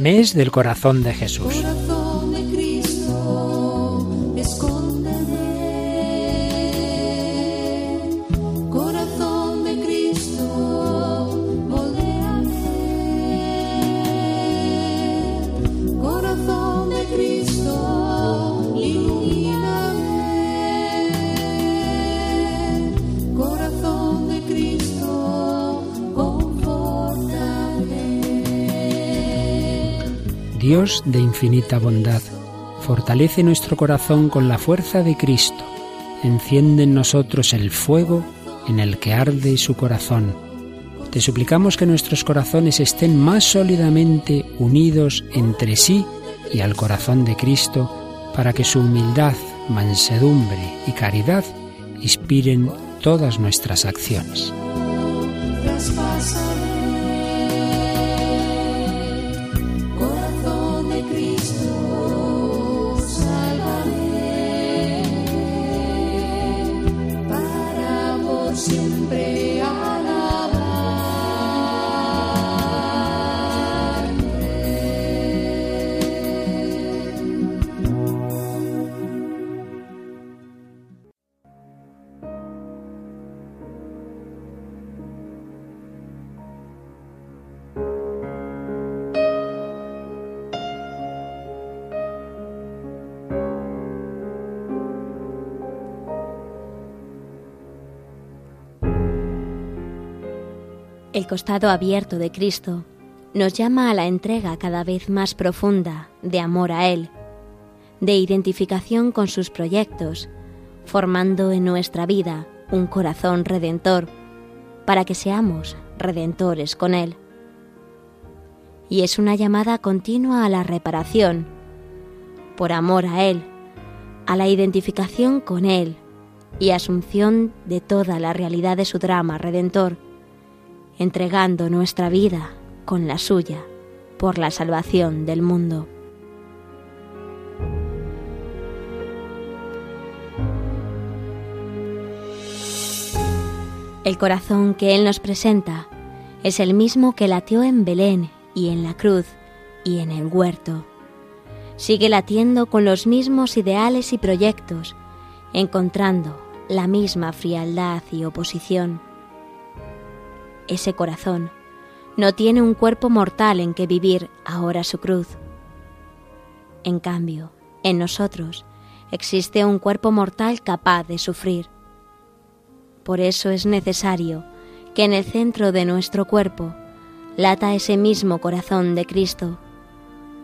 mes del corazón de Jesús. Dios de infinita bondad, fortalece nuestro corazón con la fuerza de Cristo, enciende en nosotros el fuego en el que arde su corazón. Te suplicamos que nuestros corazones estén más sólidamente unidos entre sí y al corazón de Cristo, para que su humildad, mansedumbre y caridad inspiren todas nuestras acciones. Siempre El costado abierto de Cristo nos llama a la entrega cada vez más profunda de amor a Él, de identificación con sus proyectos, formando en nuestra vida un corazón redentor, para que seamos redentores con Él. Y es una llamada continua a la reparación, por amor a Él, a la identificación con Él y asunción de toda la realidad de su drama redentor, entregando nuestra vida con la suya por la salvación del mundo. El corazón que Él nos presenta es el mismo que latió en Belén y en la cruz y en el huerto. Sigue latiendo con los mismos ideales y proyectos, encontrando la misma frialdad y oposición. Ese corazón no tiene un cuerpo mortal en que vivir ahora su cruz. En cambio, en nosotros existe un cuerpo mortal capaz de sufrir. Por eso es necesario que en el centro de nuestro cuerpo lata ese mismo corazón de Cristo,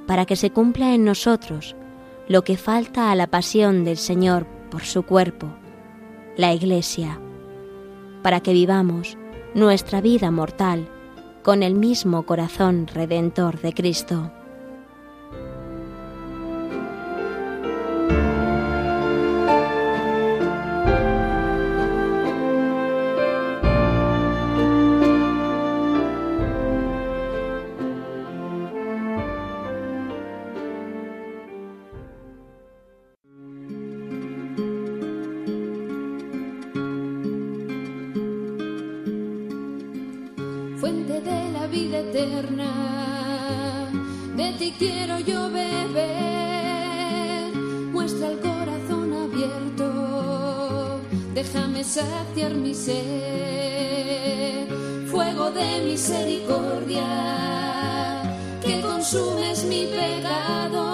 para que se cumpla en nosotros lo que falta a la pasión del Señor por su cuerpo, la Iglesia, para que vivamos nuestra vida mortal con el mismo corazón redentor de Cristo. Fuente de la vida eterna. De ti quiero yo beber, muestra el corazón abierto, déjame saciar mi sed, fuego de misericordia, que consumes mi pecado.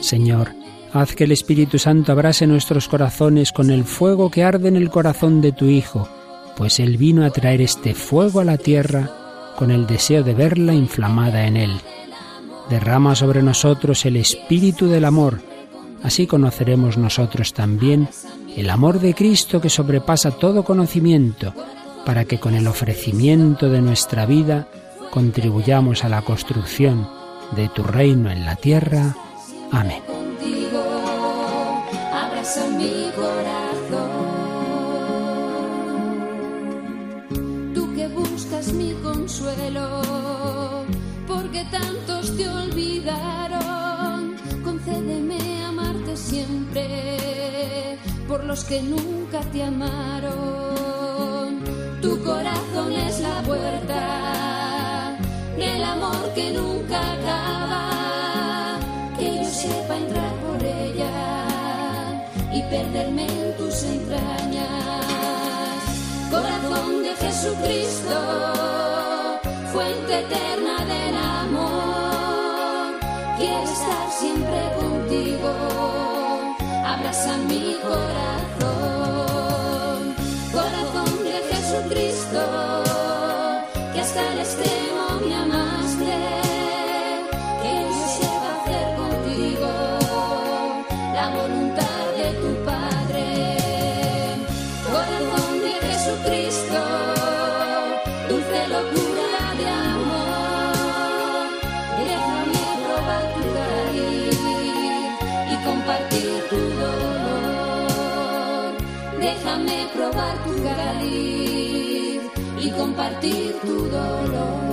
Señor, haz que el Espíritu Santo abrase nuestros corazones con el fuego que arde en el corazón de tu Hijo, pues Él vino a traer este fuego a la tierra con el deseo de verla inflamada en Él. Derrama sobre nosotros el espíritu del amor, así conoceremos nosotros también el amor de Cristo que sobrepasa todo conocimiento, para que con el ofrecimiento de nuestra vida contribuyamos a la construcción de tu reino en la tierra. Amén. es mi consuelo, porque tantos te olvidaron. Concédeme amarte siempre por los que nunca te amaron. Tu corazón es la puerta del amor que nunca acaba, que yo sepa entrar por ella y perderme en tus sentidos Jesucristo, fuente eterna del amor. Quiero estar siempre contigo, abraza mi corazón. tu dolor. Déjame probar tu cariz y compartir tu dolor.